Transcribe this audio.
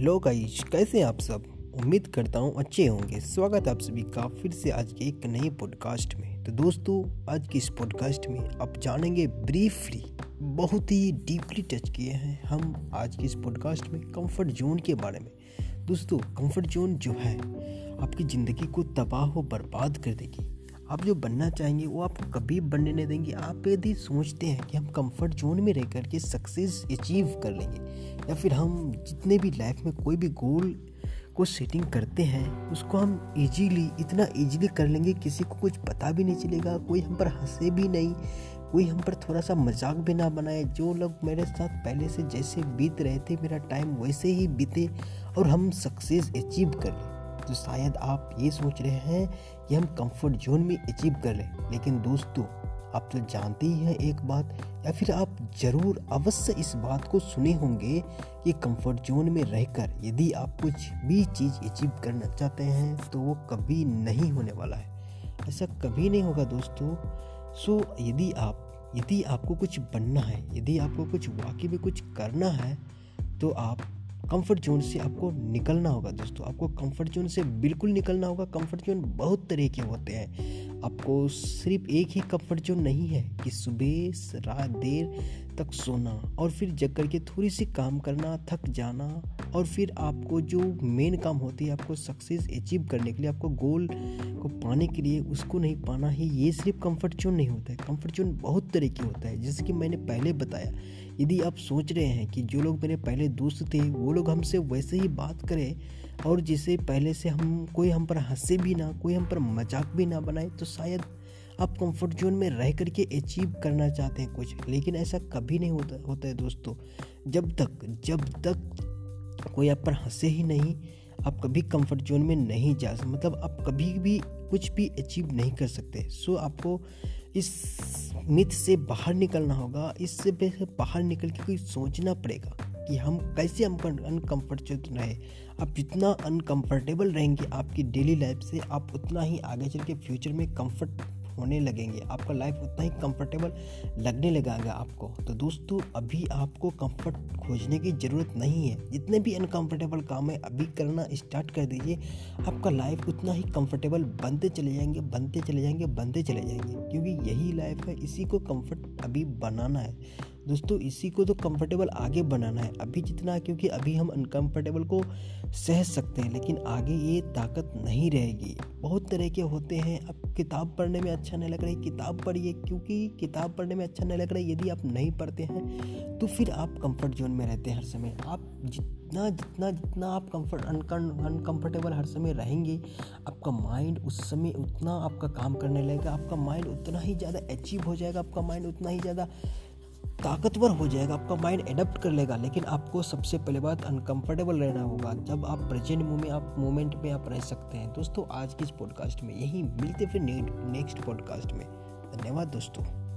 Hello guys, कैसे हैं आप सब? उम्मीद करता हूँ अच्छे होंगे। स्वागत आप सभी का फिर से आज के एक नए पॉडकास्ट में। तो दोस्तों, आज की इस पॉडकास्ट में आप जानेंगे ब्रीफली बहुत ही डीपली टच किए हैं हम आज के इस पॉडकास्ट में कंफर्ट जोन के बारे में। दोस्तों कंफर्ट जोन जो है, आपकी ज़िंदगी को तबाह व बर्बाद कर देगी। आप जो बनना चाहेंगे, वो आप कभी बनने नहीं देंगे। आप यदि सोचते हैं कि हम कंफर्ट जोन में रह कर के सक्सेस अचीव कर लेंगे, या फिर हम जितने भी लाइफ में कोई भी गोल को सेटिंग करते हैं, उसको हम इजीली इतना इजीली कर लेंगे, किसी को कुछ पता भी नहीं चलेगा, कोई हम पर हंसे भी नहीं, कोई हम पर थोड़ा सा मज़ाक भी ना बनाए। जो लोग मेरे साथ पहले से जैसे बीत रहे थे, मेरा टाइम वैसे ही बीते, और हम सक्सेस अचीव कर लें। तो शायद आप ये सोच रहे हैं कि हम कंफर्ट जोन में अचीव कर लें लेकिन दोस्तों, आप तो जानते ही हैं एक बात, या फिर आप ज़रूर अवश्य इस बात को सुने होंगे कि कंफर्ट जोन में रहकर यदि आप कुछ भी चीज़ अचीव करना चाहते हैं तो वो कभी नहीं होने वाला है। ऐसा कभी नहीं होगा दोस्तों। सो यदि आप, यदि आपको कुछ बनना है, यदि आपको कुछ वाकई में कुछ करना है तो आप कंफर्ट जोन से आपको निकलना होगा दोस्तों। आपको कंफर्ट जोन से बिल्कुल निकलना होगा। कंफर्ट जोन बहुत तरह के होते हैं। आपको सिर्फ़ एक ही कंफर्ट जोन नहीं है कि सुबह रात, देर तक सोना और फिर जग करके थोड़ी सी काम करना, थक जाना और फिर आपको जो मेन काम होती है, आपको सक्सेस अचीव करने के लिए, आपको गोल को पाने के लिए उसको नहीं पाना ही, ये सिर्फ़ कंफर्ट जोन नहीं होता है। कंफर्ट जोन बहुत तरह होता है। जैसे कि मैंने पहले बताया, यदि आप सोच रहे हैं कि जो लोग मेरे पहले दोस्त थे, वो लोग हमसे वैसे ही बात करें और जिसे पहले से हम कोई हम पर हंसे भी ना, कोई हम पर मज़ाक भी ना बनाए तो शायद आप कंफर्ट जोन में रह करके अचीव करना चाहते हैं कुछ, लेकिन ऐसा कभी नहीं होता होता है दोस्तों। जब तक जब तक कोई आप पर हंसे ही नहीं, आप कभी कंफर्ट जोन में नहीं जा सकते मतलब आप कभी भी कुछ भी अचीव नहीं कर सकते। सो आपको इस मिथ से बाहर निकलना होगा, इससे बाहर निकल के कोई सोचना पड़ेगा कि हम कैसे अनकम्फर्टेबल रहे। आप जितना अनकम्फर्टेबल रहेंगे आपकी डेली लाइफ से, आप उतना ही आगे चल के फ्यूचर में कंफर्ट होने लगेंगे। आपका लाइफ उतना ही कंफर्टेबल लगने लगेगा आपको। तो दोस्तों, अभी आपको कंफर्ट खोजने की ज़रूरत नहीं है। जितने भी अनकंफर्टेबल काम है, अभी करना स्टार्ट कर दीजिए। आपका लाइफ उतना ही कंफर्टेबल बनते चले जाएँगे, बनते चले जाएँगे, बनते चले जाएँगे। क्योंकि यही लाइफ है, इसी को कंफर्ट अभी बनाना है। दोस्तों, इसी को तो कंफर्टेबल आगे बनाना है। अभी जितना, क्योंकि अभी हम अनकंफर्टेबल को सह सकते हैं, लेकिन आगे ये ताकत नहीं रहेगी। बहुत तरह के होते हैं। अब किताब पढ़ने में अच्छा नहीं लग रहा है। किताब पढ़िए, क्योंकि किताब पढ़ने में अच्छा नहीं लग रहा है। यदि आप नहीं पढ़ते हैं तो फिर आप कंफर्ट जोन में रहते हैं हर समय। आप जितना जितना जितना आप कंफर्ट अनकंफर्टेबल हर समय रहेंगे, आपका माइंड उस समय उतना आपका काम करने लगेगा। आपका माइंड उतना ही ज़्यादा अचीव हो जाएगा। आपका माइंड उतना ही ज़्यादा ताकतवर हो जाएगा, आपका माइंड एडप्ट कर लेगा, लेकिन आपको सबसे पहले बात अनकंफर्टेबल रहना होगा। जब आप प्रेजेंट में आप मोमेंट में आप रह सकते हैं। दोस्तों, आज की इस पॉडकास्ट में यही, मिलते फिर नेक्स्ट पॉडकास्ट में। धन्यवाद दोस्तों।